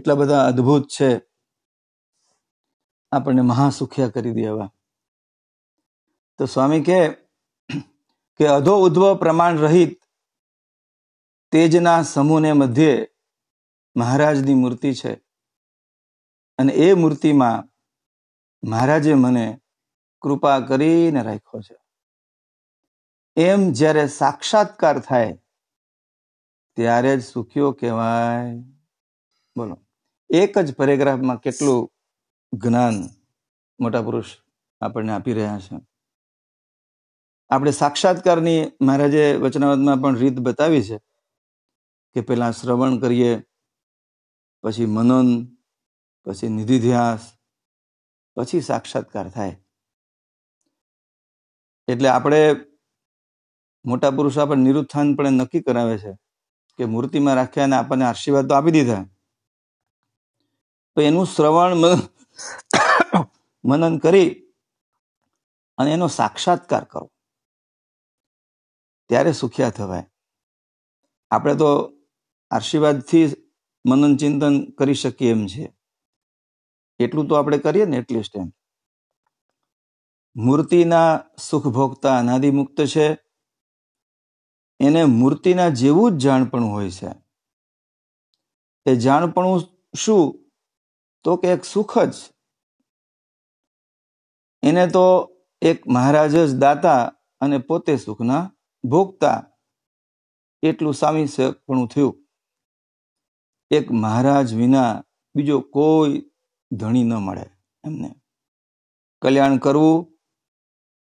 એટલા બધા અદ્ભુત છે. આપણને મહાસુખ્યા કરી દે તો સ્વામી કહે કે અધો ઉદ્ભવ પ્રમાણ રહિત તેજના સમૂહને મધ્યે મહારાજની મૂર્તિ છે. અને એ મૂર્તિમાં મહારાજે મને કૃપા કરીને રાખ્યો છે. એમ જ્યારે સાક્ષાત્કાર થાય, ત્યારે જ સુખ્યો કહેવાય. બોલો. એક જ પેરેગ્રાફમાં કેટલું જ્ઞાન મોટા પુરુષ આપણને આપી રહ્યા છે. આપણે સાક્ષાત્કારની મહારાજે વચનાવતમાં પણ રીત બતાવી છે કે પેલા શ્રવણ કરીએ, પછી મનન, પછી નિધિધ્યાસ, પછી સાક્ષાત્કાર થાય. એટલે આપણે મોટા પુરુષો નિરુત્થાન પણ નક્કી કરાવે છે કે મૂર્તિમાં રાખ્યા અને આપણને આશીર્વાદ તો આપી દીધા. તો એનું શ્રવણ મનન કરી અને એનો સાક્ષાત્કાર કરો. ત્યારે સુખ્યા થવાય. આપણે તો આશીર્વાદથી મનન ચિંતન કરી શકીએ એમ છે. એટલું તો આપણે કરીએ ને એટલીસ્ટ એમ મૂર્તિના સુખ ભોગતા અનાદિમુક્ત છે. એને મૂર્તિના જેવું જ જાણપણું હોય છે. એ જાણપણું શું તો કે એક સુખ જ. એને તો એક મહારાજ જ દાતા અને પોતે સુખના ભોગતા. એટલું સામી પણ થયું. એક મહારાજ વિના બીજો કોઈ ધણી ન મળે એમને. કલ્યાણ કરવું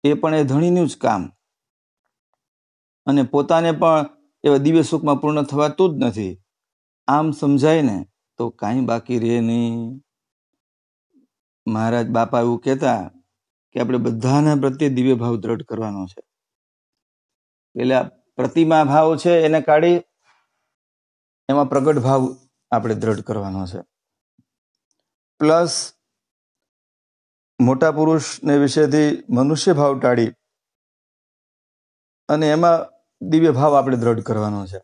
એ પણ એ ધણીનું જ કામ. અને પોતાને પણ એવા દિવ્ય સુખમાં પૂર્ણ થવાતું જ નથી. આમ સમજાય ને તો કાંઈ બાકી રહે નહીં. મહારાજ બાપા એવું કહેતા કે આપણે બધાના પ્રત્યે દિવ્ય ભાવ દ્રઢ કરવાનો છે. એટલે પ્રતિમા ભાવ છે એને કાઢી એમાં પ્રગટ ભાવ આપણે દ્રઢ કરવાનો છે. પ્લસ મોટા પુરુષને વિશેથી મનુષ્ય ભાવ ટાળી અને એમાં દિવ્ય ભાવ આપણે દ્રઢ કરવાનો છે.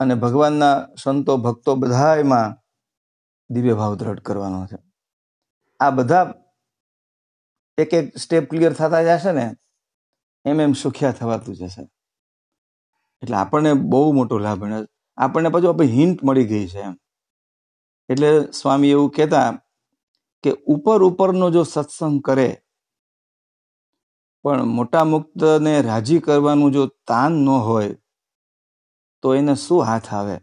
અને ભગવાનના સંતો ભક્તો બધા એમાં દિવ્ય ભાવ દ્રઢ કરવાનો છે. આ બધા એક એક સ્ટેપ ક્લિયર થતા જશે ને, એમ એમ સુખ્યા થવાતું જશે. એટલે આપણને બહુ મોટો લાભ મળે. આપણને પાછું આપણે હિન્ટ મળી ગઈ છે એમ. એટલે સ્વામી એવું કહેતા કે ઉપર ઉપરનો જો સત્સંગ કરે, પણ મોટા મુક્તને રાજી કરવાનું જો તાન ન હોય, તો એને શું હાથ આવે?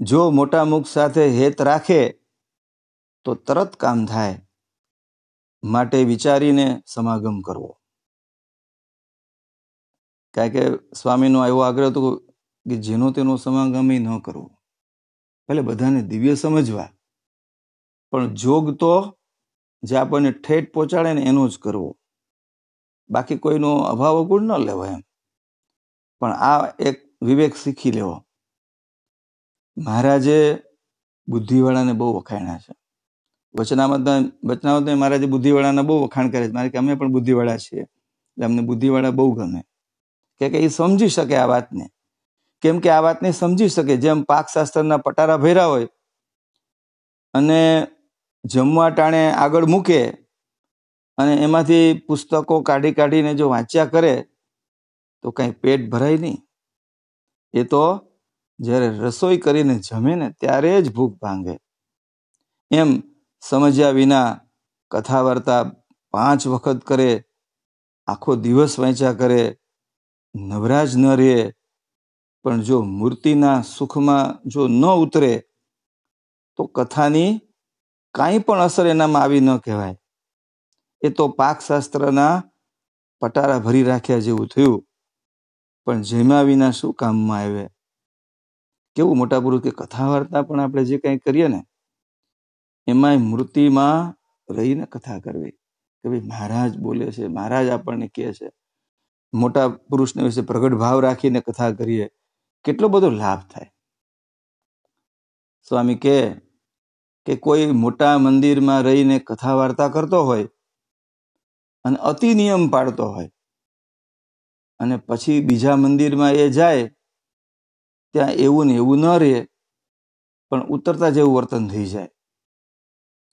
જો મોટા મુખ સાથે હેત રાખે તો તરત કામ થાય માટે વિચારીને સમાગમ કરવો. કારણ કે સ્વામીનો એવો આગ્રહ હતો કે જેનો તેનો સમાગમ ન કરવો. ભલે બધાને દિવ્ય સમજવા, પણ જોગ તો જે આપણને ઠેઠ પહોંચાડે ને એનો જ કરવો. બાકી કોઈનો અભાવ ગુણ ન લેવો એમ. પણ આ એક વિવેક શીખી લેવો. મહારાજે બુદ્ધિવાળાને બહુ વખાણ્યા છે. વચનામત વચનામત મહારાજે બુદ્ધિવાળાના બહુ વખાણ કરે છે, મારે કે અમે પણ બુદ્ધિવાળા છીએ. એટલે અમને બુદ્ધિવાળા બહુ ગમે. કે એ સમજી શકે આ વાતને. કેમ કે આ વાતને સમજી શકે. જેમ પાકશાસ્ત્રના પટારા ભર્યા હોય અને જમવા ટાણે આગળ મૂકે અને એમાંથી પુસ્તકો કાઢી કાઢીને જો વાંચ્યા કરે, તો કાંઈ પેટ ભરાય નહીં. એ તો જ્યારે રસોઈ કરીને જમે ને ત્યારે જ ભૂખ ભાંગે. એમ સમજ્યા વિના કથા વાર્તા પાંચ વખત કરે, આખો દિવસ વાંચ્યા કરે, નવરાજ ન રહે પણ જો મૂર્તિના સુખમાં જો ન ઉતરે, તો કથાની કાંઈ પણ અસર એનામાં આવી ન કહેવાય. એ તો પાકશાસ્ત્રના પટારા ભરી રાખ્યા જેવું થયું. પણ જેમાં વિના શું કામમાં આવે? કેવું મોટા પુરુષ કે કથા વાર્તા પણ આપણે જે કંઈ કરીએ ને એમાંય મૂર્તિમાં રહીને કથા કરવી. કે ભાઈ, મહારાજ બોલે છે, મહારાજ આપણને કહે છે, મોટા પુરુષને વિશે પ્રગટ ભાવ રાખીને કથા કરીએ, કેટલો બધો લાભ થાય. સ્વામી કે કે કોઈ મોટા મંદિરમાં રહીને કથા વાર્તા કરતો હોય અને અતિ નિયમ પાડતો હોય અને પછી બીજા મંદિરમાં એ જાય, ત્યાં એવું ને એવું ન રહે, પણ ઉતરતા જેવું વર્તન થઈ જાય.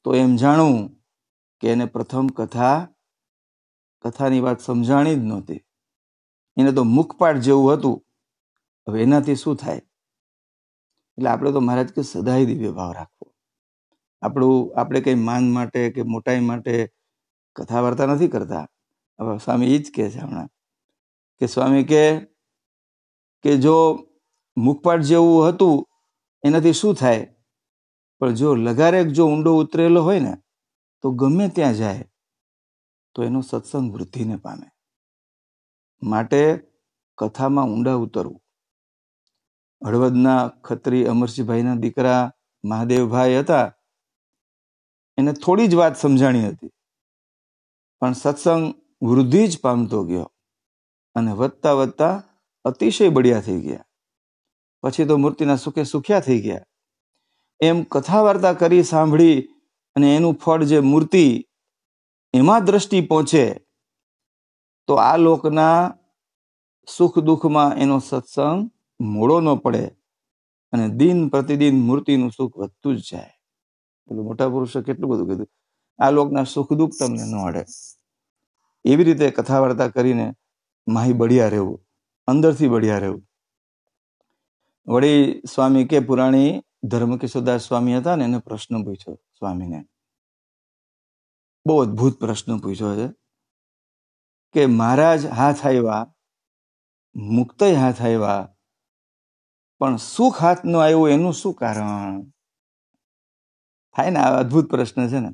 તો એમ જાણવું કે એને પ્રથમ કથા, કથાની વાત સમજાણી જ નહોતી. એને તો મુખપાઠ જેવું હતું. હવે એનાથી શું થાય? એટલે આપણે તો મહારાજ કે સદાય દિવ્ય ભાવ રાખવો. આપણું, આપણે કંઈ માન માટે કે મોટાઈ માટે કથા વાર્તા નથી કરતા. હવે સ્વામી એ જ કહે છે હમણાં કે સ્વામી કે કે જો મુખપાઠ જેવું હતું, એનાથી શું થાય? પણ જો લગારેક જો ઊંડો ઉતરેલો હોય ને, તો ગમે ત્યાં જાય, તો એનો સત્સંગ વૃદ્ધિને પામે. માટે કથામાં ઊંડા ઉતરવું. હળવદના ખત્રી અમરસિંહભાઈના દીકરા મહાદેવભાઈ હતા, એને થોડી જ વાત સમજાણી હતી. પણ સત્સંગ વૃદ્ધિ જ પામતો ગયો અને વધતા વધતા અતિશય બળિયા થઈ ગયા. પછી તો મૂર્તિના સુખે સુખ્યા થઈ ગયા. એમ કથા વાર્તા કરી સાંભળી અને એનું ફળ જે મૂર્તિ એમાં દ્રષ્ટિ પહોંચે, તો આ લોકના સુખ દુઃખમાં એનો સત્સંગ મોડો ન પડે અને દિન પ્રતિદિન મૂર્તિનું સુખ વધતું જ જાય. પેલું મોટા પુરુષે કેટલું બધું કીધું, આ લોકના સુખ દુઃખ તમને ન અડે એવી રીતે કથા વાર્તા કરીને માહી બળિયા રહેવું, અંદરથી બળિયા રહેવું. વળી સ્વામી કે પુરાણી ધર્મકેશોદાસ સ્વામી હતા ને, એને પ્રશ્ન પૂછ્યો સ્વામીને. બહુ અદભુત પ્રશ્ન પૂછ્યો છે કે મહારાજ હાથ આવ્યા મુક્તય હાથ આવ્યા પણ સુખ હાથ નો આવ્યું એનું શું કારણ? થાય ને આ અદભુત પ્રશ્ન છે ને.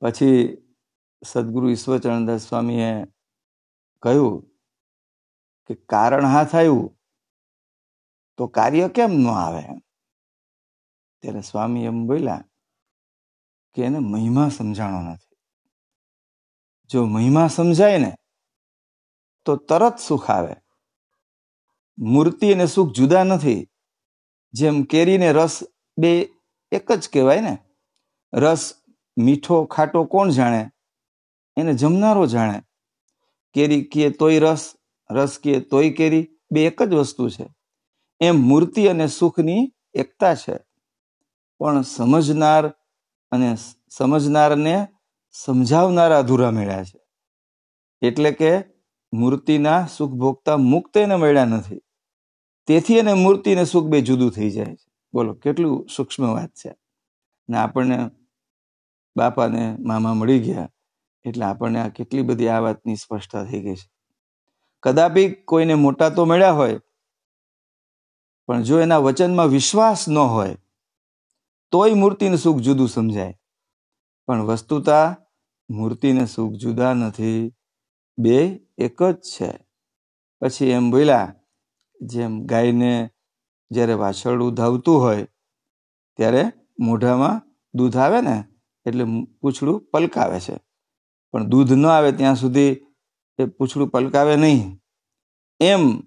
પછી સદગુરુ ઈશ્વરચરણદાસ સ્વામીએ કહ્યું કે કારણ હાથ આવ્યું તો કાર્ય કેમ ન આવે? ત્યારે સ્વામી એમ બોલ્યા કે એને મહિમા સમજાણો નથી. જો મહિમા સમજાય ને, તો તરત સુખ આવે. મૂર્તિ અને સુખ જુદા નથી. જેમ કેરીને રસ બે એક જ કહેવાય ને, રસ મીઠો ખાટો કોણ જાણે? એને જમનારો જાણે. કેરી કીએ તોય રસ રસ કીએ તોય કેરી, બે એક જ વસ્તુ છે. એમ મૂર્તિ અને સુખની એકતા છે. પણ સમજનાર અને સમજનારને સમજાવનારા અધૂરા મળ્યા છે. એટલે કે મૂર્તિના સુખ ભોગતા મુક્ત એને મળ્યા નથી. તેથી એને મૂર્તિ અને સુખ બે જુદું થઈ જાય છે. બોલો, કેટલું સૂક્ષ્મ વાત છે. ને આપણને બાપાને મામા મળી ગયા એટલે આપણને આ કેટલી બધી આ વાતની સ્પષ્ટતા થઈ ગઈ છે. કદાપી કોઈને મોટા તો મળ્યા હોય પણ જો એના વચનમાં વિશ્વાસ ન હોય, તોય મૂર્તિનું સુખ જુદું સમજાય. પણ વસ્તુતા મૂર્તિને સુખ જુદા નથી. બે એક જ છે. પછી એમ બોલ્યા, જેમ ગાયને જ્યારે વાછરડું ધાવતું હોય, ત્યારે મોઢામાં દૂધ આવે ને, એટલે પૂછડું પલકાવે છે. પણ દૂધ ન આવે ત્યાં સુધી એ પૂછડું પલકાવે નહીં. એમ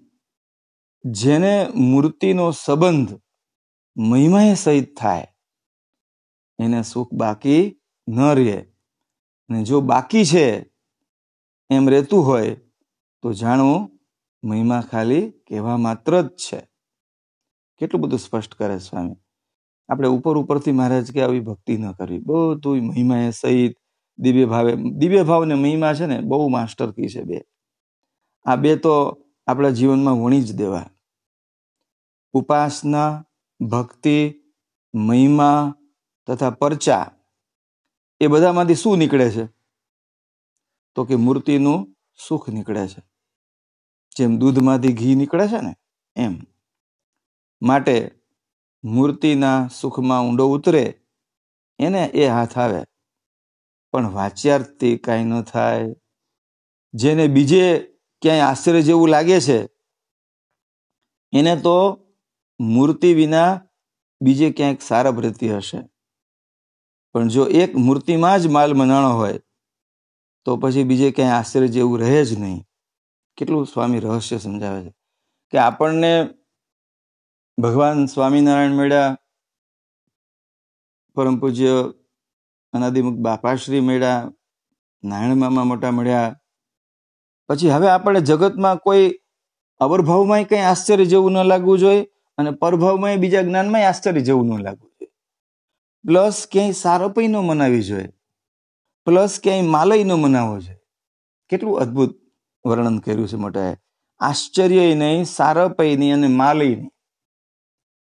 જેને મૂર્તિનો સંબંધ મહિમાએ સહિત થાય, એને સુખ બાકી ન રહે. અને જો બાકી છે, એમ રહેતું હોય, તો જાણવું મહિમા ખાલી કહેવા માત્ર જ છે. કેટલું બધું સ્પષ્ટ કરે સ્વામી. આપણે ઉપર ઉપરથી મહારાજ કે આવી ભક્તિ ન કરવી. બધું મહિમાએ સહિત, દિવ્ય ભાવે, દિવ્ય ભાવ ને મહિમા છે ને, બહુ માસ્ટર કી છે બે. આ બે તો આપણા જીવનમાં વણી જ દેવા. ઉપાસના, ભક્તિ, મહિમા તથા પરચા એ બધામાંથી શું નીકળે છે? તો કે મૂર્તિનું સુખ નીકળે છે. જેમ દૂધમાંથી ઘી નીકળે છે ને, એમ. માટે મૂર્તિના સુખમાં ઊંડો ઉતરે, એને એ હાથ આવે. પણ વાચ્યાર્થથી કાંઈ ન થાય. જેને બીજે ક્યાંય આશ્ચર્ય જેવું લાગે છે? એને તો મૂર્તિ વિના બીજે ક્યાંક સારપ રહેતી હશે. પણ જો એક મૂર્તિમાં જ માલ મનાણો હોય, તો પછી બીજે ક્યાંય આશ્ચર્ય જેવું રહે જ નહીં. કેટલું સ્વામી રહસ્ય સમજાવે છે. કે આપણને ભગવાન સ્વામિનારાયણ મેળા પરમ પૂજ્ય અનાદિમુખ બાપાશ્રી મેળા નારાયણ મામા મોટા મળ્યા પછી હવે આપણે જગતમાં કોઈ અવરભાવમાં કંઈ આશ્ચર્ય જેવું ન લાગવું જોઈએ અને પરભાવમાં બીજા જ્ઞાનમાં આશ્ચર્ય જેવું ન લાગવું જોઈએ. પ્લસ ક્યાંય સારપઈ ન મનાવી જોઈએ. પ્લસ ક્યાંય માલય ન મનાવવો જોઈએ. કેટલું અદ્ભુત વર્ણન કર્યું છે મોટાએ આશ્ચર્ય નહીં સારપય નહીં અને માલય નહીં.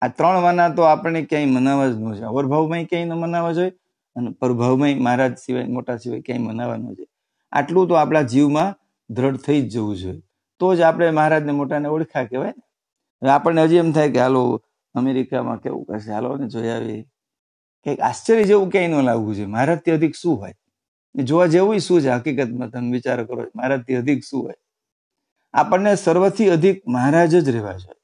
આ ત્રણ વાના તો આપણે ક્યાંય મનાવવા જ ન છે અવરભાવમાં ક્યાંય ન મનાવવા જોઈએ અને પરભાવમાં મહારાજ સિવાય, મોટા સિવાય ક્યાંય મનાવવા જોઈએ. આટલું તો આપણા જીવમાં દ્રઢ થઈ જ જવું જોઈએ. તો જ આપણે મહારાજને મોટાને ઓળખા કહેવાય ને. આપણને હજી એમ થાય કે, હાલો, અમેરિકામાં કેવું કરશે? હાલો, ને જોઈ આવી કંઈક આશ્ચર્ય જેવું ક્યાંય ન લાગવું જોઈએ. મહારાજથી અધિક શું હોય? જોવા જેવું શું છે? હકીકતમાં તમે વિચાર કરો, મહારાજથી અધિક શું હોય? આપણને સર્વથી અધિક મહારાજ જ રહેવા જોઈએ.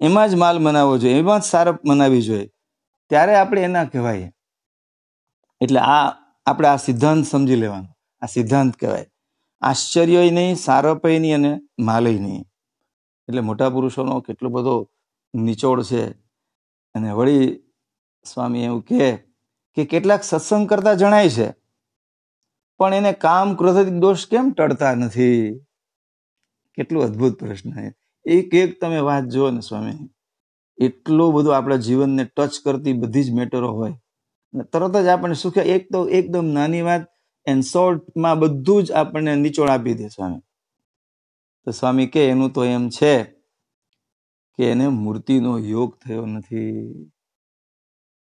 એમાં જ માલ મનાવવો જોઈએ. એમાં જ સારપ મનાવી જોઈએ. ત્યારે આપણે એના કહેવાય. એટલે આ, આપણે આ સિદ્ધાંત સમજી લેવાનો. આ સિદ્ધાંત કહેવાય. આશ્ચર્ય નહીં સારપય નહીં અને માલય નહીં એટલે મોટા પુરુષોનો કેટલો બધો નિચોડ છે. અને વળી સ્વામી એવું કહે કે કેટલાક સત્સંગ કરતા જણાય છે. પણ એને કામ ક્રોધિક દોષ કેમ ટળતા નથી? કેટલું અદ્ભુત પ્રશ્ન એક એક તમે વાત જુઓ ને સ્વામી, એટલો બધો આપણા જીવનને ટચ કરતી બધી જ મેટરો હોય. તરત જ આપણને સુખે એક તો એકદમ નાની વાત એન્ડ શોર્ટમાં બધું જ આપણને નીચોડ આપી દે સ્વામી. તો સ્વામી કે, એનું તો એમ છે કે એને મૂર્તિનો યોગ થયો નથી.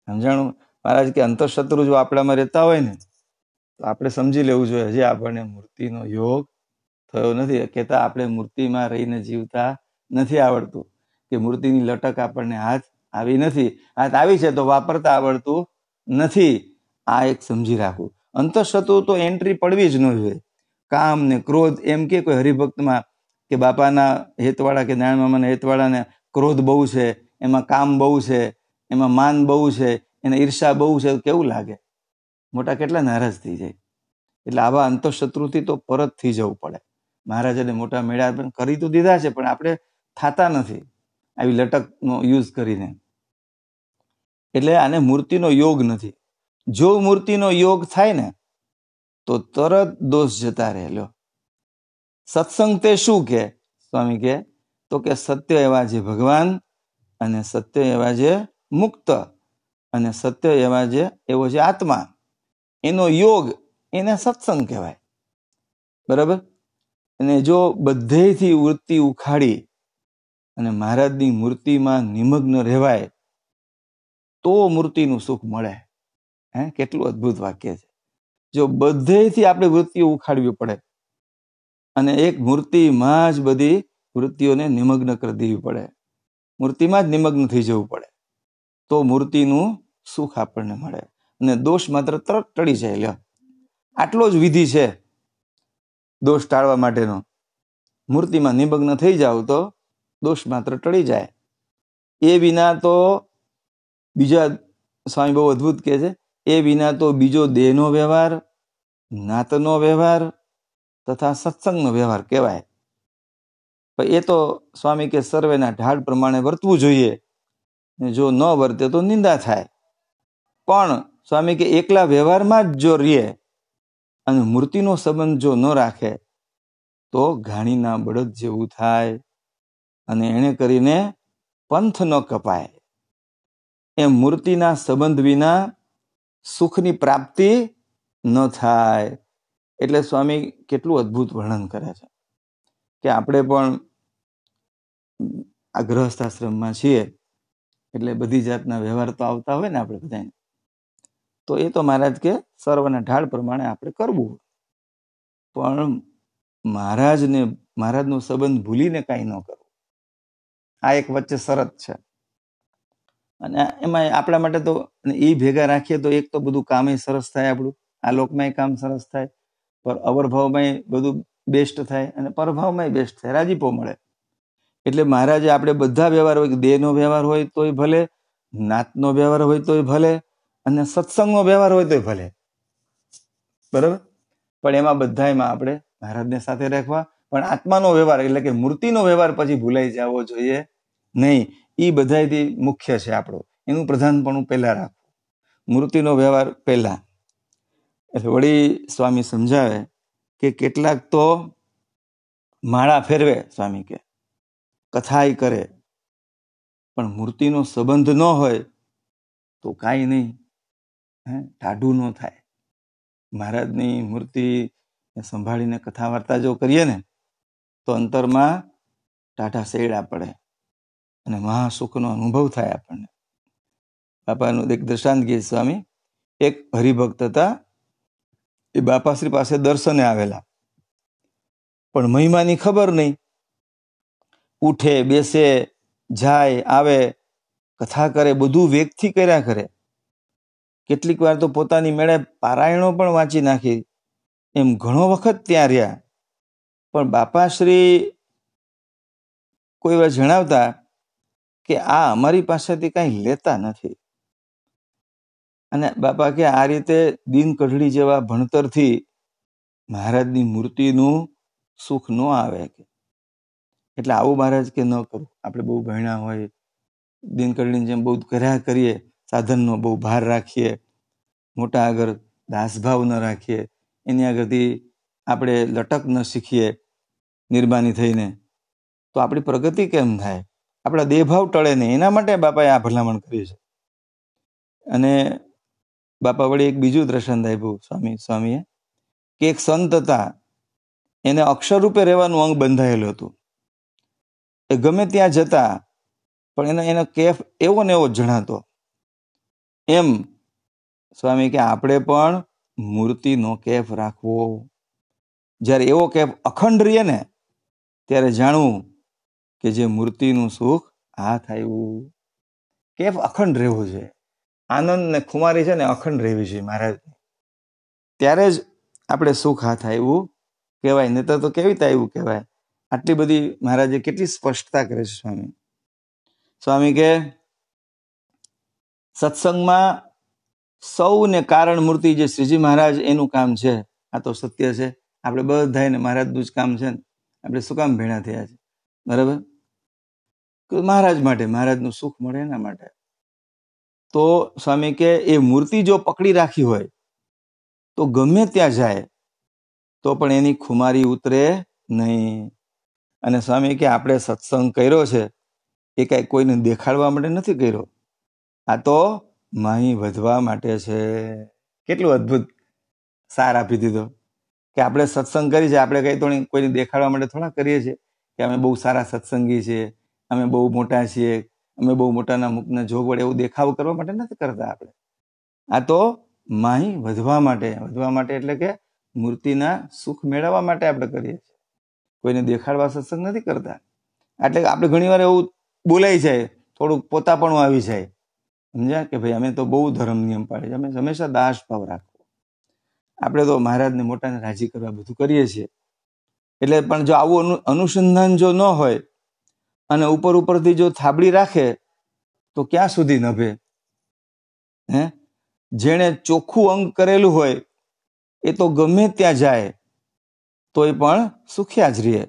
સમજાણું? મહારાજ કે, અંતઃશત્રુ જો આપણામાં રહેતા હોય ને, તો આપણે સમજી લેવું જોઈએ. હજી આપણને મૂર્તિનો યોગ થયો નથી. કહેતા, આપણે મૂર્તિમાં રહીને જીવતા નથી આવડતું કે મૂર્તિની લટક આપણને હાથ આવી નથી. હાથ આવી છે તો વાપરતા આવડતું નથી. આ એક સમજી રાખવું. અંતઃશત્રુ તો એન્ટ્રી પડવી જ ન જોઈએ. કામ ને ક્રોધ એમ કે કોઈ હરિભક્તમાં કે બાપાના હેતવાળા કે નારાયણ મામાના હેતવાળાને ક્રોધ બહુ છે, એમાં કામ બહુ છે, એમાં માન બહુ છે, એને ઈર્ષા બહુ છે, કેવું લાગે? મોટા કેટલા નારાજ થઈ જાય. એટલે આવા અંતઃશત્રુથી તો પરત થઈ જવું પડે. મહારાજાને મોટા મેળા પણ કરી તો દીધા છે, પણ આપણે થતા નથી. આવી લટકનો યુઝ કરીને. એટલે આને મૂર્તિનો યોગ નથી. જો મૂર્તિનો યોગ થાય ને, તો તરત દોષ જતા રહેલો સત્સંગ તે શું કે? સ્વામી કે, તો કે સત્ય એવા જે ભગવાન અને સત્ય એવા જે મુક્ત અને સત્ય એવા જે, એવો જે આત્મા. એનો યોગ એને સત્સંગ કહેવાય. બરાબર? અને જો બધેથી વૃત્તિ ઉખાડી અને મહારાજની મૂર્તિમાં નિમગ્ન રહેવાય, તો મૂર્તિનું સુખ મળે. હે? કેટલું અદ્ભુત વાક્ય છે. જો બધેથી આપણે વૃત્તિઓ ઉખાડવી પડે અને એક મૂર્તિમાં જ બધી વૃત્તિઓને નિમગ્ન કરી દેવી પડે, મૂર્તિમાં જ નિમગ્ન થઈ જવું પડે, તો મૂર્તિનું સુખ આપણને મળે અને દોષ માત્ર તરત ટળી જાય. લ્યો. આટલો જ વિધિ છે દોષ ટાળવા માટેનો. મૂર્તિમાં નિમગ્ન થઈ જાવ તો દોષ માત્ર ટળી જાય. એ વિના તો બીજા સ્વામી બહુ અદ્ભુત કહે છે એ વિના તો બીજો દેહનો વ્યવહાર નાતનો વ્યવહાર તથા સત્સંગનો વ્યવહાર કહેવાય. એ તો સ્વામી કે સર્વેના ઢાળ પ્રમાણે વર્તવું જોઈએ. જો ન વર્તે તો નિંદા થાય. પણ સ્વામી કે એકલા વ્યવહારમાં જ જો રીએ અને મૂર્તિનો સંબંધ જો ન રાખે, તો ઘાણીના બળદ જેવું થાય અને એને કરીને પંથ ન કપાય. એમ મૂર્તિના સંબંધ વિના સુખની પ્રાપ્તિ ન થાય. એટલે સ્વામી કેટલું અદ્ભુત વર્ણન કરે છે. કે આપણે પણ આ ગ્રહસ્થાશ્રમમાં છીએ, એટલે બધી જાતના વ્યવહાર તો આવતા હોય ને આપણે બધાને. તો એ તો મહારાજ કે સર્વના ઢાળ પ્રમાણે આપણે કરવું પણ મહારાજને, મહારાજનો સંબંધ ભૂલીને કાંઈ ન કરવું. આ એક વચ્ચે શરત છે. અને એમાં આપણા માટે તો એ ભેગા રાખીએ તો એક તો બધું કામ સરસ થાય આપણું. આ લોકમાં કામ સરસ થાય. પર અવરભાવમાં બધું બેસ્ટ થાય અને પરભાવમાં બેસ્ટ થાય. રાજીપો મળે. એટલે મહારાજે આપણે બધા વ્યવહાર હોય દેહનો વ્યવહાર હોય તોય ભલે, નાતનો વ્યવહાર હોય તોય ભલે અને સત્સંગનો વ્યવહાર હોય તોય ભલે. બરાબર? પણ એમાં બધામાં આપણે મહારાજને સાથે રાખવા. પણ આત્માનો વ્યવહાર એટલે કે મૂર્તિનો વ્યવહાર પછી ભૂલાઈ જવો જોઈએ. નહીં એ બધાથી મુખ્ય છે આપણો. એનું પ્રધાનપણું પહેલા રાખવું. મૂર્તિનો વ્યવહાર પહેલા. એટલે વળી સ્વામી સમજાવે કે કેટલાક તો માળા ફેરવે સ્વામી કે કથાઈ કરે. પણ મૂર્તિનો સંબંધ ન હોય તો કાંઈ નહીં. હે, ટાઢું ન થાય. મહારાજની મૂર્તિ સંભાળીને કથા વાર્તા જો કરીએ ને, તો અંતરમાં ટાઢા શેડા પડે. અને મહાસુખનો અનુભવ થાય આપણને. બાપાનું એક દ્રષ્ટાંત ગીત, સ્વામી, એક હરિભક્ત હતા, એ બાપાશ્રી પાસે દર્શને આવેલા. પણ મહિમાની ખબર નહીં. ઉઠે, બેસે, જાય, આવે, કથા કરે, બધું વેગથી કર્યા કરે. કેટલીક વાર તો પોતાની મેળે પારાયણો પણ વાંચી નાખી. એમ ઘણો વખત ત્યાં રહ્યા. પણ બાપાશ્રી કોઈ વાર જણાવતા કે આ અમારી પાસેથી કાંઈ લેતા નથી. અને બાપા કે આ રીતે દિન કઢળી જેવા ભણતરથી મહારાજની મૂર્તિનું સુખ ન આવે કે. એટલે આવું મહારાજ કે ન કરું. આપણે બહુ ભણ્યા હોય, દિન કઢળીની જેમ બહુ કર્યા કરીએ, સાધનનો બહુ ભાર રાખીએ, મોટા આગળ દાસભાવ ન રાખીએ, એની આગળથી આપણે લટક ન શીખીએ નિર્માની થઈને, તો આપણી પ્રગતિ કેમ થાય? આપણા દેહભાવ ટળે નહીં. એના માટે બાપાએ આ ભલામણ કરી છે. અને બાપા વળી એક બીજું દ્રષ્ટાંત આપ્યું, સ્વામી, સ્વામીએ, કે એક સંત હતા, એને અક્ષર રૂપે રહેવાનું અંગ બંધાયેલું હતું. એ ગમે ત્યાં જતા, પણ એનો એનો કેફ એવો ને એવો જણાતો. એમ, સ્વામી, કે આપણે પણ મૂર્તિનો કેફ રાખવો. જ્યારે એવો કેફ અખંડ રહીએ ને, ત્યારે જાણવું કે જે મૂર્તિનું સુખ હાથ આવ્યું કેફ અખંડ રહેવું છે. આનંદ ને ખુમારી છે ને અખંડ રહેવી છે મહારાજ. ત્યારે જ આપણે સુખ હાથ આવ્યું કહેવાય. નહીં તો કેવી રીતે આવ્યું કહેવાય? આટલી બધી મહારાજે કેટલી સ્પષ્ટતા કરે છે સ્વામી. સ્વામી કે સત્સંગમાં સૌને કારણ મૂર્તિ જે શ્રીજી મહારાજ એનું કામ છે, આ તો સત્ય છે. આપણે બધાને મહારાજનું જ કામ છે ને. આપણે શું કામ ભેણા થયા છે? બરાબર? મહારાજ માટે, મહારાજનું સુખ મળે એના માટે. તો સ્વામી કે, એ મૂર્તિ જો પકડી રાખી હોય, તો ગમે ત્યાં જાય, તો પણ એની ખુમારી ઉતરે નહીં. અને સ્વામી કે, આપણે સત્સંગ કર્યો છે, એ કાંઈ કોઈને દેખાડવા માટે નથી કર્યો. આ તો માહી વધવા માટે છે. કેટલું અદ્ભુત સાર આપી દીધો. કે આપણે સત્સંગ કરી છે, આપણે કઈ તો કોઈને દેખાડવા માટે થોડા કરીએ છીએ, કે અમે બહુ સારા સત્સંગી છીએ. અમે બહુ મોટા છીએ, અમે બહુ મોટાના મુખના જોગ વડે એવું દેખાવ કરવા માટે નથી કરતા આપણે. આ તો માહી વધવા માટે વધવા માટે એટલે કે મૂર્તિના સુખ મેળવવા માટે આપણે કરીએ છીએ. કોઈને દેખાડવા સત્સંગ નથી કરતા. એટલે આપણે ઘણીવાર એવું બોલાઈ જાય, થોડુંક પોતાપણું આવી જાય. સમજ્યા? કે ભાઈ અમે તો બહુ ધર્મ નિયમ પાડે છે અમે હંમેશા દાસ ભાવ રાખવો આપણે તો મહારાજને મોટાને રાજી કરવા બધું કરીએ છીએ. એટલે પણ જો આવું અનુસંધાન જો ન હોય અને ઉપર ઉપરથી જો થાબડી રાખે, તો ક્યાં સુધી નભે? હે? જેણે ચોખ્ખું અંગ કરેલું હોય, એ તો ગમે ત્યાં જાય, તોય પણ સુખ્યા જ રહે.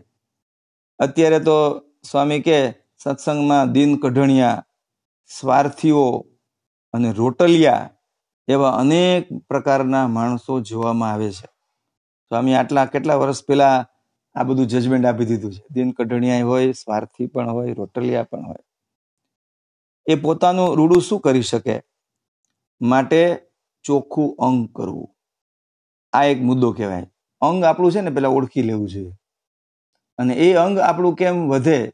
અત્યારે તો સ્વામી કે, સત્સંગમાં દિન કઢણિયા, સ્વાર્થીઓ અને રોટલિયા એવા અનેક પ્રકારના માણસો જોવામાં આવે છે. સ્વામી આટલા કેટલા વર્ષ પહેલા આ બધું જજમેન્ટ આપી દીધું છે. દિન કઢણિયા હોય, સ્વાર્થી પણ હોય, રોટલિયા પણ હોય. એ પોતાનું રૂડું શું કરી શકે? માટે ચોખ્ખું અંગ કરવું. આ એક મુદ્દો કહેવાય. અંગ આપણું છે ને પેલા ઓળખી લેવું જોઈએ. અને એ અંગ આપણું કેમ વધે?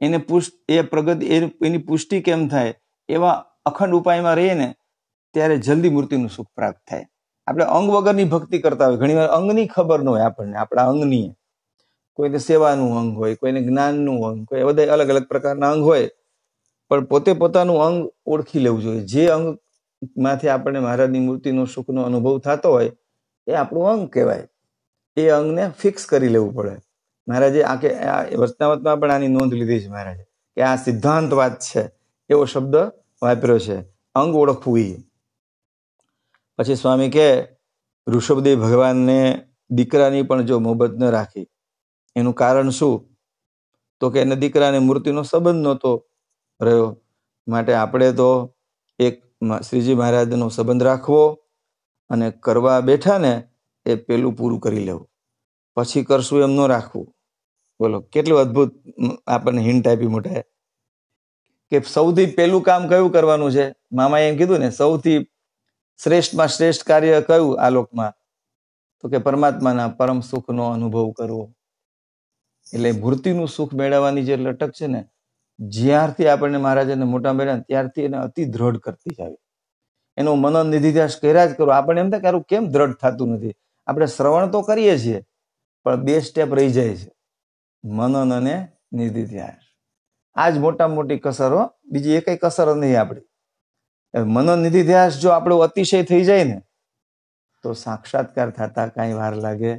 એને પુષ્ટ, એ પ્રગતિ એની પુષ્ટિ કેમ થાય? એવા અખંડ ઉપાયમાં રહીએ ને, ત્યારે જલ્દી મૂર્તિનું સુખ પ્રાપ્ત થાય. આપણે અંગ વગરની ભક્તિ કરતા હોય. ઘણીવાર અંગની ખબર ન હોય આપણને. આપણા અંગની. કોઈને સેવાનું અંગ હોય, કોઈને જ્ઞાનનું અંગ કોઈ બધા અલગ અલગ પ્રકારના અંગ હોય. પણ પોતે પોતાનું અંગ ઓળખી લેવું જોઈએ. જે અંગમાંથી આપણને મહારાજની મૂર્તિનો સુખનો અનુભવ થતો હોય, એ આપણું અંગ કહેવાય. એ અંગને ફિક્સ કરી લેવું પડે. મહારાજે આ કે આ વચનાવતમાં પણ આની નોંધ લીધી છે મહારાજે, કે આ સિદ્ધાંતવાદ છે. એવો શબ્દ વાપર્યો છે. અંગ ઓળખવું એ પછી સ્વામી કે, ઋષભદેવ ભગવાનને દીકરાની પણ જો મોહબત ન રાખી એનું કારણ શું? તો કે એને દીકરાને મૂર્તિનો સંબંધ નહોતો રહ્યો. માટે આપણે તો એક શ્રીજી મહારાજનો સંબંધ રાખવો અને કરવા બેઠા ને એ પેલું પૂરું કરી લેવું. પછી કરશું એમ ન રાખવું. બોલો, કેટલું અદ્ભુત આપણને હિન્ટ આપી મોટા કે સૌથી પહેલું કામ કયું કરવાનું છે? મામાએ એમ કીધું ને, સૌથી શ્રેષ્ઠમાં શ્રેષ્ઠ કાર્ય કયું આ લોકમાં? તો કે પરમાત્માના પરમ સુખનો અનુભવ કરવો. એટલે મૂર્તિનું સુખ મેળવવાની જે લટક છે ને, જ્યારથી આપણને મહારાજાને મોટા મેળવ્યા ત્યારથી એને અતિ દ્રઢ કરતી જાય એનો મનન નિધિધ્યાસ કર્યા જ કરો. આપણે એમ થાય કે કેમ દ્રઢ થતું નથી? આપણે શ્રવણ તો કરીએ છીએ, પણ બે સ્ટેપ રહી જાય છે. મનન અને નિધિધ્યાસ. આ જ મોટા મોટી કસરો, બીજી એકઈ કસર નહીં આપણી. મનન નિધિધ્યાસ જો આપણો અતિશય થઈ જાય ને, તો સાક્ષાત્કાર થતા કાંઈ વાર લાગે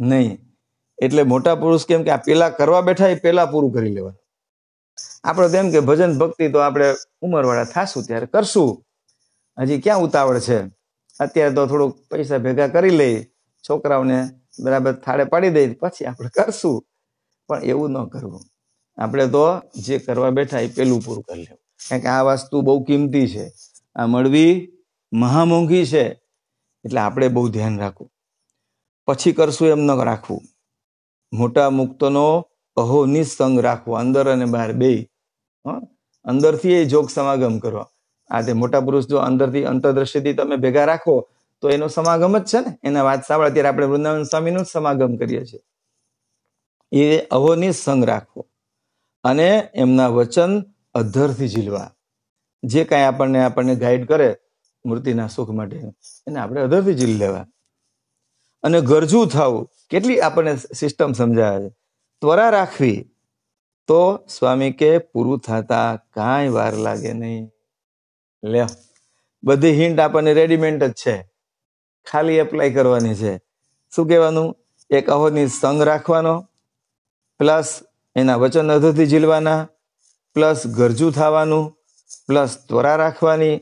નહીં. એટલે મોટા પુરુષ કેમ કે આ પેલા કરવા બેઠા એ પેલા પૂરું કરી લેવાનું. આપણે તેમ કે ભજન ભક્તિ તો આપણે ઉંમરવાળા થાશું ત્યારે કરશું. હજી ક્યાં ઉતાવળ છે? અત્યારે તો થોડુંક પૈસા ભેગા કરી લઈ, છોકરાઓને બરાબર થાળે પાડી દઈ, પછી આપણે કરશું. પણ એવું ન કરવું. આપણે તો જે કરવા બેઠા એ પેલું પૂરું કરી લેવું. કારણ કે આ વસ્તુ બહુ કિંમતી છે. આ મળવી મહામોંઘી છે. એટલે આપણે બહુ ધ્યાન રાખવું. પછી કરશું એમ ન રાખવું. મોટા મુક્તનો અહો નિસંગ રાખવો, અંદર અને બહાર બે. અંદરથી એ જોગ સમાગમ કરો આ તે મોટા પુરુષ જો અંદરથી અંતરદ્રષ્ટિથી તમે ભેગા રાખો, તો એનો સમાગમ જ છે ને? એના વાત સાંભળે ત્યારે આપણે વૃંદાવન સ્વામીનો જ સમાગમ કરીએ છીએ. એ અહો સંગ રાખવો. અને એમના વચન અધરથી ઝીલવા. જે કાંઈ આપણને આપણને ગાઈડ કરે, મૂર્તિના સુખ માટે, એને આપણે અધરથી ઝીલ લેવા. અને ગરજુ થવું. કેટલી આપણને સિસ્ટમ સમજાવે છે? ત્વરા રાખવી તો સ્વામી કે, પૂરું થતા કાંઈ વાર લાગે નહીં. લે, બધી હિન્ટ આપણને રેડીમેડ જ છે. ખાલી એપ્લાય કરવાની છે. શું કહેવાનું? એક અહોની સંગ રાખવાનો, પ્લસ એના વચન અધોથી ઝીલવાના, પ્લસ ગરજુ થવાનું, પ્લસ ત્વરા રાખવાની,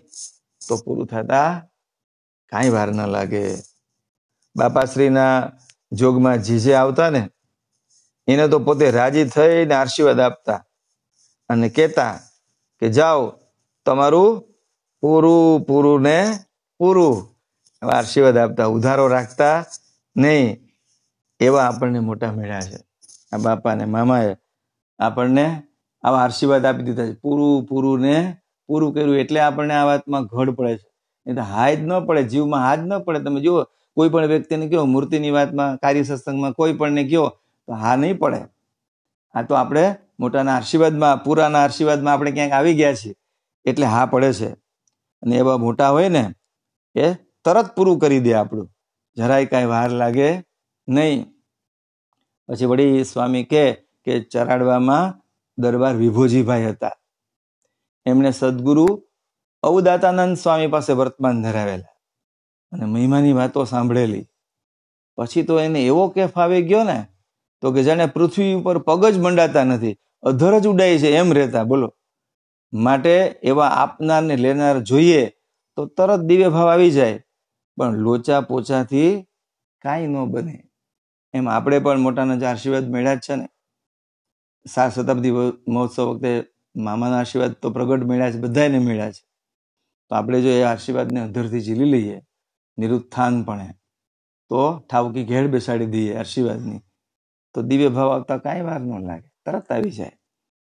તો પૂરું થતા કાંઈ વાર ન લાગે. બાપાશ્રીના જોગમાં જીજે આવતા ને, એને તો પોતે રાજી થઈને આશીર્વાદ આપતા અને કહેતા કે જાઓ, તમારું પૂરું પૂરું ને પૂરું. આશીર્વાદ આપતા, ઉધારો રાખતા નહીં. એવા આપણને મોટા મળ્યા છે. આ બાપા ને મામાએ આપણને આવા આશીર્વાદ આપી દીધા છે. પૂરું પૂરું ને પૂરું કર્યું એટલે આપણને આ વાતમાં ઘડ પડે છે. નહીં તો હાય જ ન પડે, જીવમાં હાથ ન પડે. તમે જુઓ કોઈ પણ વ્યક્તિને કયો, મૂર્તિની વાતમાં, કાર્ય સત્સંગમાં કોઈ પણને કયો, તો હા નહીં પડે. આ તો આપણે મોટાના આશીર્વાદમાં, પૂરાના આશીર્વાદમાં આપણે ક્યાંક આવી ગયા છીએ. એટલે હા પડે છે. અને એવા મોટા હોય ને, એ તરત પૂરું કરી દે આપણું. જરાય કાંઈ વાર લાગે નહીં. પછી વળી સ્વામી કે કે ચરાડવામાં દરબાર વિભોજીભાઈ હતા. એમણે સદગુરુ અવદાતાનંદ સ્વામી પાસે વર્તમાન ધરાવેલા. અને મહિમાની વાતો સાંભળેલી. પછી તો એને એવો કેફ આવી ગયો ને, તો કે જાણે પૃથ્વી ઉપર પગ જ મંડાતા નથી, અધર જ ઉડાય છે, એમ રહેતા, બોલો. માટે એવા આપનારને લેનાર જોઈએ, તો તરત દિવ્ય ભાવ આવી જાય. પણ લોચા પોચાથી કાંઈ ન બને. એમ આપણે પણ મોટાના જે આશીર્વાદ મળ્યા જ છે ને. સાત શતાબ્દી મહોત્સવ વખતે મામાના આશીર્વાદ તો પ્રગટ મળ્યા છે બધાને મળ્યા છે તો આપણે જો એ આશીર્વાદને અધરથી ઝીલી લઈએ નિરુત્થાનપણે. તો ઠાવકી ઘેડ બેસાડી દઈએ આશીર્વાદની. તો દિવ્ય ભાવ આવતા કાંઈ વાર ન લાગે. તરત આવી જાય.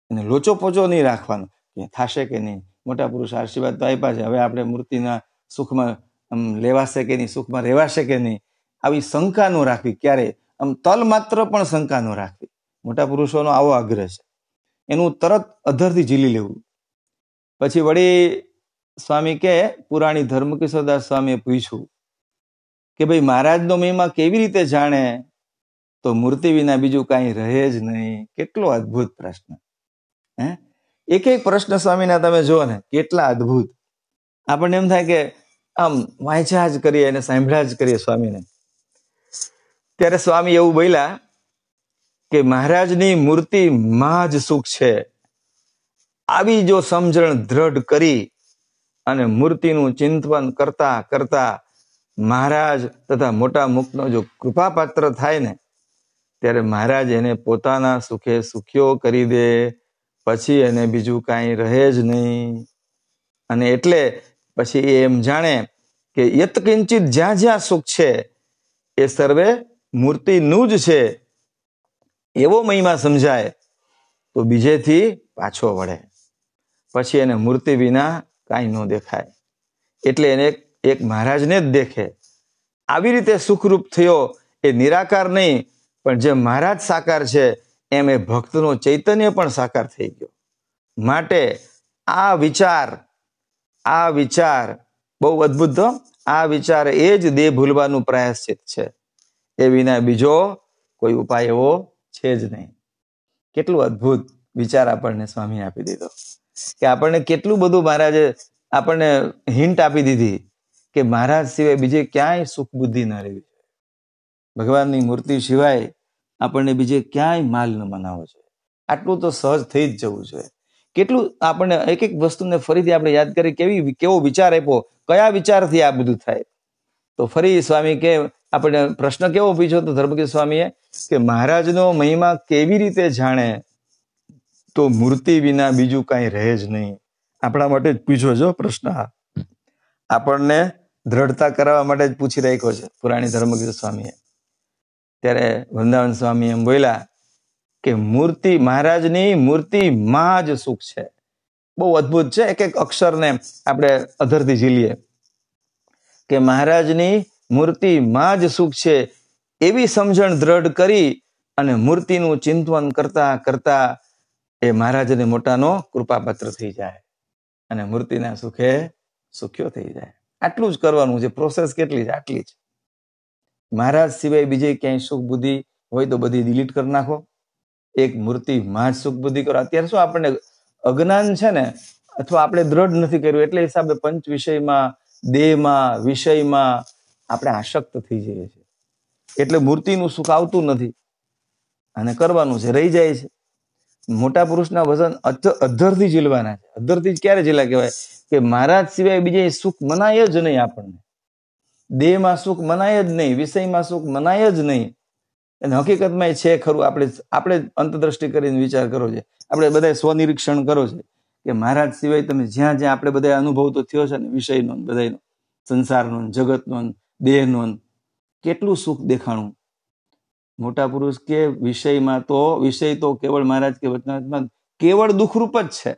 અને લોચો પોચો નહીં રાખવાનો કે થશે કે નહીં. મોટા પુરુષ આશીર્વાદ તો આપ્યા છે. હવે આપણે મૂર્તિના સુખમાં આમ લેવાશે કે નહીં, સુખમાં રહેવાશે કે નહીં, આવી શંકા ન રાખવી. ક્યારે? આમ તલ માત્ર પણ શંકા ન રાખવી. મોટા પુરુષોનો આવો આગ્રહ છે. એનું તરત અધરથી ઝીલી લેવું. પછી વળી સ્વામી કે, પુરાણી ધર્મ કિશોરદાસ સ્વામીએ પૂછ્યું કે, ભાઈ મહારાજનો મહિમા કેવી રીતે જાણે? તો મૂર્તિ વિના બીજું કાંઈ રહે જ નહીં. કેટલો અદ્ભુત પ્રશ્ન. હે? એક એક પ્રશ્ન સ્વામીના તમે જુઓ ને, કેટલા અદ્ભુત. આપણને એમ થાય કે, આમ વાંચ્યા જ કરીએ અને સાંભળ્યા જ કરીએ સ્વામીને. ત્યારે સ્વામી એવું બોલ્યા કે, મહારાજની મૂર્તિમાં જ સુખ છે. આવી જો સમજણ દ્રઢ કરી અને મૂર્તિનું ચિંતન કરતા કરતા મહારાજ તથા મોટા મુખનો જો કૃપાપાત્ર થાય ને, ત્યારે મહારાજ એને પોતાના સુખે સુખ્યો કરી દે, પછી એને બીજું કાંઈ રહે જ નહીં. અને એટલે પછી એ એમ જાણે કે યત કિંચિત જ્યાં જ્યાં સુખ છે, એ સર્વે મૂર્તિનું જ છે. એવો મહિમા સમજાય તો બીજેથી પાછો વળે. પછી એને મૂર્તિ વિના કાંઈ ન દેખાય. એટલે એને એક મહારાજને જ દેખે. આવી રીતે સુખરૂપ થયો, એ નિરાકાર નહીં, પણ જે મહારાજ સાકાર છે, એમ એ ભક્તનો ચૈતન્ય પણ સાકાર થઈ ગયો. માટે આ વિચાર આ વિચાર, બહુ અદ્ભુત આ વિચાર એ જ દેહ ભૂલવાનું પ્રયાસિત છે. એ વિના બીજો કોઈ ઉપાય એવો છે જ નહીં. કેટલું અદ્ભુત વિચાર આપણને સ્વામી આપી દીધો. કે આપણને કેટલું બધું મહારાજે આપણને હિન્ટ આપી દીધી કે મહારાજ સિવાય બીજે ક્યાંય સુખ બુદ્ધિ ન રહેવી ભગવાનની મૂર્તિ સિવાય આપણને બીજે ક્યાંય માલ ન મનાવો છે આટલું તો સહજ થઈ જ જવું જોઈએ. કેટલું આપણને એક એક વસ્તુને ફરીથી આપણે યાદ કરી કેવી કેવો વિચાર આપ્યો, કયા વિચારથી આ બધું થાય. તો ફરી સ્વામી કે આપણે પ્રશ્ન કેવો પૂછ્યો તો ધર્મગીર સ્વામીએ કે મહારાજનો મહિમા કેવી રીતે જાણે તો મૂર્તિ વિના બીજું કાંઈ રહે જ નહીં. આપણા માટે જ પૂછ્યો છો પ્રશ્ન આપણને દ્રઢતા કરાવવા માટે જ પૂછી રાખ્યો છે પુરાણી ધર્મગીર સ્વામીએ. ત્યારે વૃંદાવન સ્વામી એમ બોલ્યા કે મૂર્તિ મહારાજની મૂર્તિમાં જ સુખ છે. બહુ અદ્ભુત છે એક એક અક્ષરને આપણે અધરથી ઝીલીએ. કે મહારાજની મૂર્તિ માં જ સુખ છે એવી સમજણ દ્રઢ કરી અને મૂર્તિનું ચિંતન કરતા કરતા એ મહારાજને મોટાનો કૃપાપત્ર થઈ જાય અને મૂર્તિના સુખે સુખ્યો થઈ જાય. આટલું જ કરવાનું છે. પ્રોસેસ કેટલી છે? આટલી જ. મહારાજ સિવાય બીજે ક્યાંય સુખ બુદ્ધિ હોય તો બધી ડિલીટ કરી નાખો. એક મૂર્તિ માં સુખ બુદ્ધિ કરો. અત્યારે શું આપણને અજ્ઞાન છે ને, અથવા આપણે દ્રઢ નથી કર્યું, એટલે હિસાબે પંચ વિષયમાં, દેહમાં, વિષયમાં આપણે આશક્ત થઈ જઈએ છીએ. એટલે મૂર્તિનું સુખ આવતું નથી. અને કરવાનું છે, રહી જાય છે. મોટા પુરુષના વજન અધરથી ઝીલવાના છે. અધરથી જ ક્યારે ઝીલા કહેવાય? કે મહારાજ સિવાય બીજે સુખ મનાય જ નહીં આપણને. દેહમાં સુખ મનાય જ નહીં, વિષયમાં સુખ મનાય જ નહીં. અને હકીકતમાં છે ખરું, આપણે આપણે અંતદ્રષ્ટિ કરીને વિચાર કરો છે. આપણે બધા સ્વનિરીક્ષણ કરો છે કે મહારાજ સિવાય તમે જ્યાં જ્યાં આપણે બધા અનુભવ તો થયો છે ને, વિષયનો બધાનો સંસારનો જગતનો દેહનો કેટલું સુખ દેખાણું મોટા પુરુષ કે વિષયમાં તો, વિષય તો કેવળ મહારાજ કે વચનાત્મા, કેવળ દુઃખરૂપ જ છે.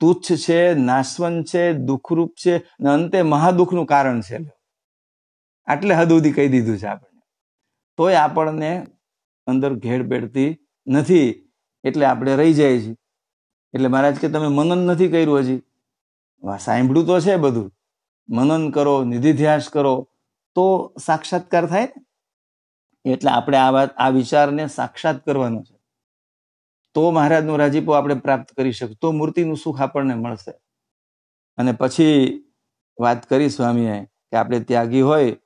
તુચ્છ છે, નાશવંત છે, દુઃખરૂપ છે, અને અંતે મહાદુઃખનું કારણ છે. આટલે હદ સુધી કહી દીધું છે આપણને. તોય આપણને અંદર ઘેડ બેડતી નથી. એટલે આપણે રહી જાય છે એટલે મહારાજ કે તમે મનન નથી કર્યું હજી? સાંભળ્યું તો છે બધું. મનન કરો, નિધિધ્યાસ કરો. તો સાક્ષાત્કાર થાય ને? એટલે આપણે આ વાત, આ વિચારને સાક્ષાત કરવાનો છે. તો મહારાજનો રાજીપો આપણે પ્રાપ્ત કરી શકીએ, તો મૂર્તિનું સુખ આપણને મળશે. અને પછી વાત કરી સ્વામીએ કે આપણે ત્યાગી હોય,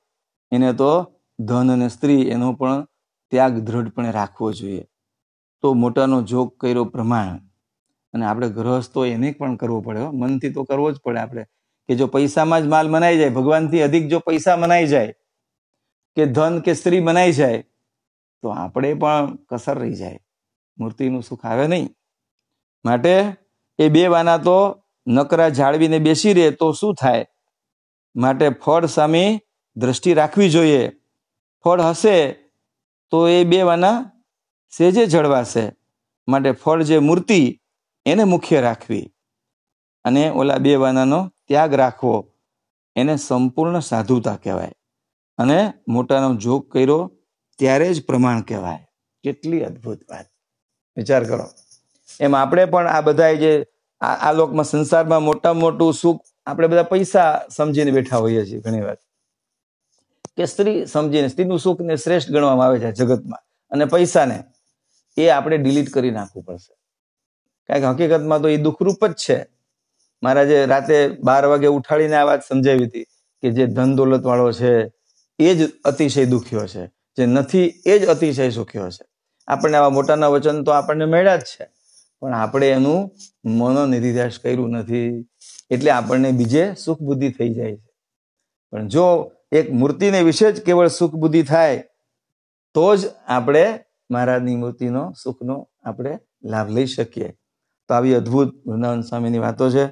એને તો ધન અને સ્ત્રી એનો પણ ત્યાગ દ્રઢપણે રાખવો જોઈએ. તો મોટાનો જોગ કર્યો પ્રમાણ. અને આપણે ગ્રહસ્થો એને પણ કરવો પડે મનથી તો કરવો જ પડે આપણે. કે જો પૈસામાં જ માલ મનાઈ જાય, ભગવાનથી અધિક જો પૈસા મનાઈ જાય કે ધન કે સ્ત્રી મનાઈ જાય, તો આપણે પણ કસર રહી જાય. મૂર્તિનું સુખ આવે નહીં. માટે એ બે વાના તો નકરા જાળવીને બેસી રહે તો શું થાય? માટે ફળ સામે દ્રષ્ટિ રાખવી જોઈએ. ફળ હશે તો એ બે વાના સેજે જળવાશે. માટે ફળ જે મૂર્તિ, એને મુખ્ય રાખવી. અને ઓલા બે વાનાનો ત્યાગ રાખવો. એને સંપૂર્ણ સાધુતા કહેવાય. અને મોટાનો જોગ કર્યો, ત્યારે જ પ્રમાણ કહેવાય. કેટલી અદ્ભુત વાત. વિચાર કરો. એમ આપણે પણ આ બધા જે આ લોકમાં સંસારમાં મોટા મોટું સુખ આપણે બધા પૈસા સમજીને બેઠા હોઈએ છીએ ઘણી વાર. કે સ્ત્રી સમજીને, સ્ત્રીનું સુખ ને શ્રેષ્ઠ ગણવામાં આવે છે જગતમાં. અને પૈસાને એ આપણે ડિલીટ કરી નાખવું પડશે. કારણ કે હકીકતમાં તો એ દુઃખરૂપ જ છે. મહારાજે રાતે બાર વાગે ઉઠાડીને આ વાત સમજાવી હતી કે જે ધન દોલત વાળો છે એ જ અતિશય દુખ્યો છે. જે નથી, એ જ અતિશય સુખ્યો છે. આપણને આવા મોટાના વચન તો આપણને મળ્યા જ છે. પણ આપણે એનું મનોનિધિધ્યાસ કર્યું નથી. એટલે આપણને બીજે સુખ બુદ્ધિ થઈ જાય છે. પણ જો એક મૂર્તિને વિશે જ કેવળ સુખ બુદ્ધિ થાય, તો જ આપણે મહારાજની મૂર્તિનો સુખનો આપણે લાભ લઈ શકીએ. તો આવી અદ્ભુત વૃંદાવન સ્વામીની વાતો છે.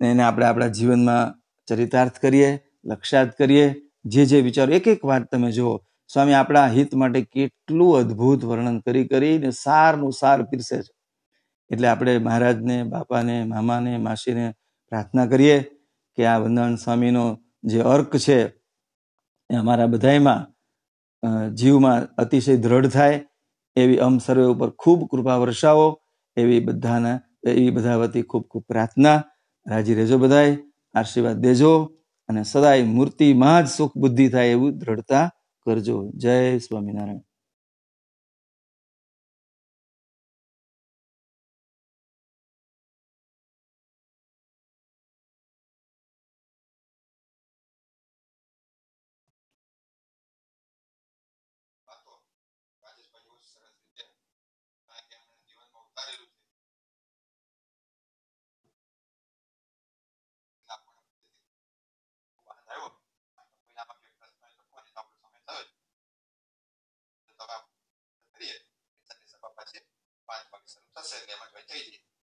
એને આપણે આપણા જીવનમાં ચરિતાર્થ કરીએ લક્ષાત કરીએ. જે જે વિચારો, એક એક વાત તમે જુઓ. સ્વામી, આપણા હિત માટે કેટલું અદ્ભુત વર્ણન કરી કરીને સારનું સાર પીરસે છે. એટલે આપણે મહારાજને, બાપાને, મામાને, માસીને પ્રાર્થના કરીએ કે આ વંદન સ્વામીનો જે અર્ક છે એ અમારા બધાયમાં જીવમાં અતિશય દ્રઢ થાય. એવી અમ સર્વે ઉપર ખૂબ કૃપા વર્ષાવો. એવી બધાના, એવી બધા વતી ખૂબ ખૂબ પ્રાર્થના. રાજી રહેજો બધાય. આશીર્વાદ દેજો. અને સદાય મૂર્તિમાં જ સુખ બુદ્ધિ થાય એવું દ્રઢતા કરજો. જય સ્વામિનારાયણ. પાંચ વાગે શરૂ થશે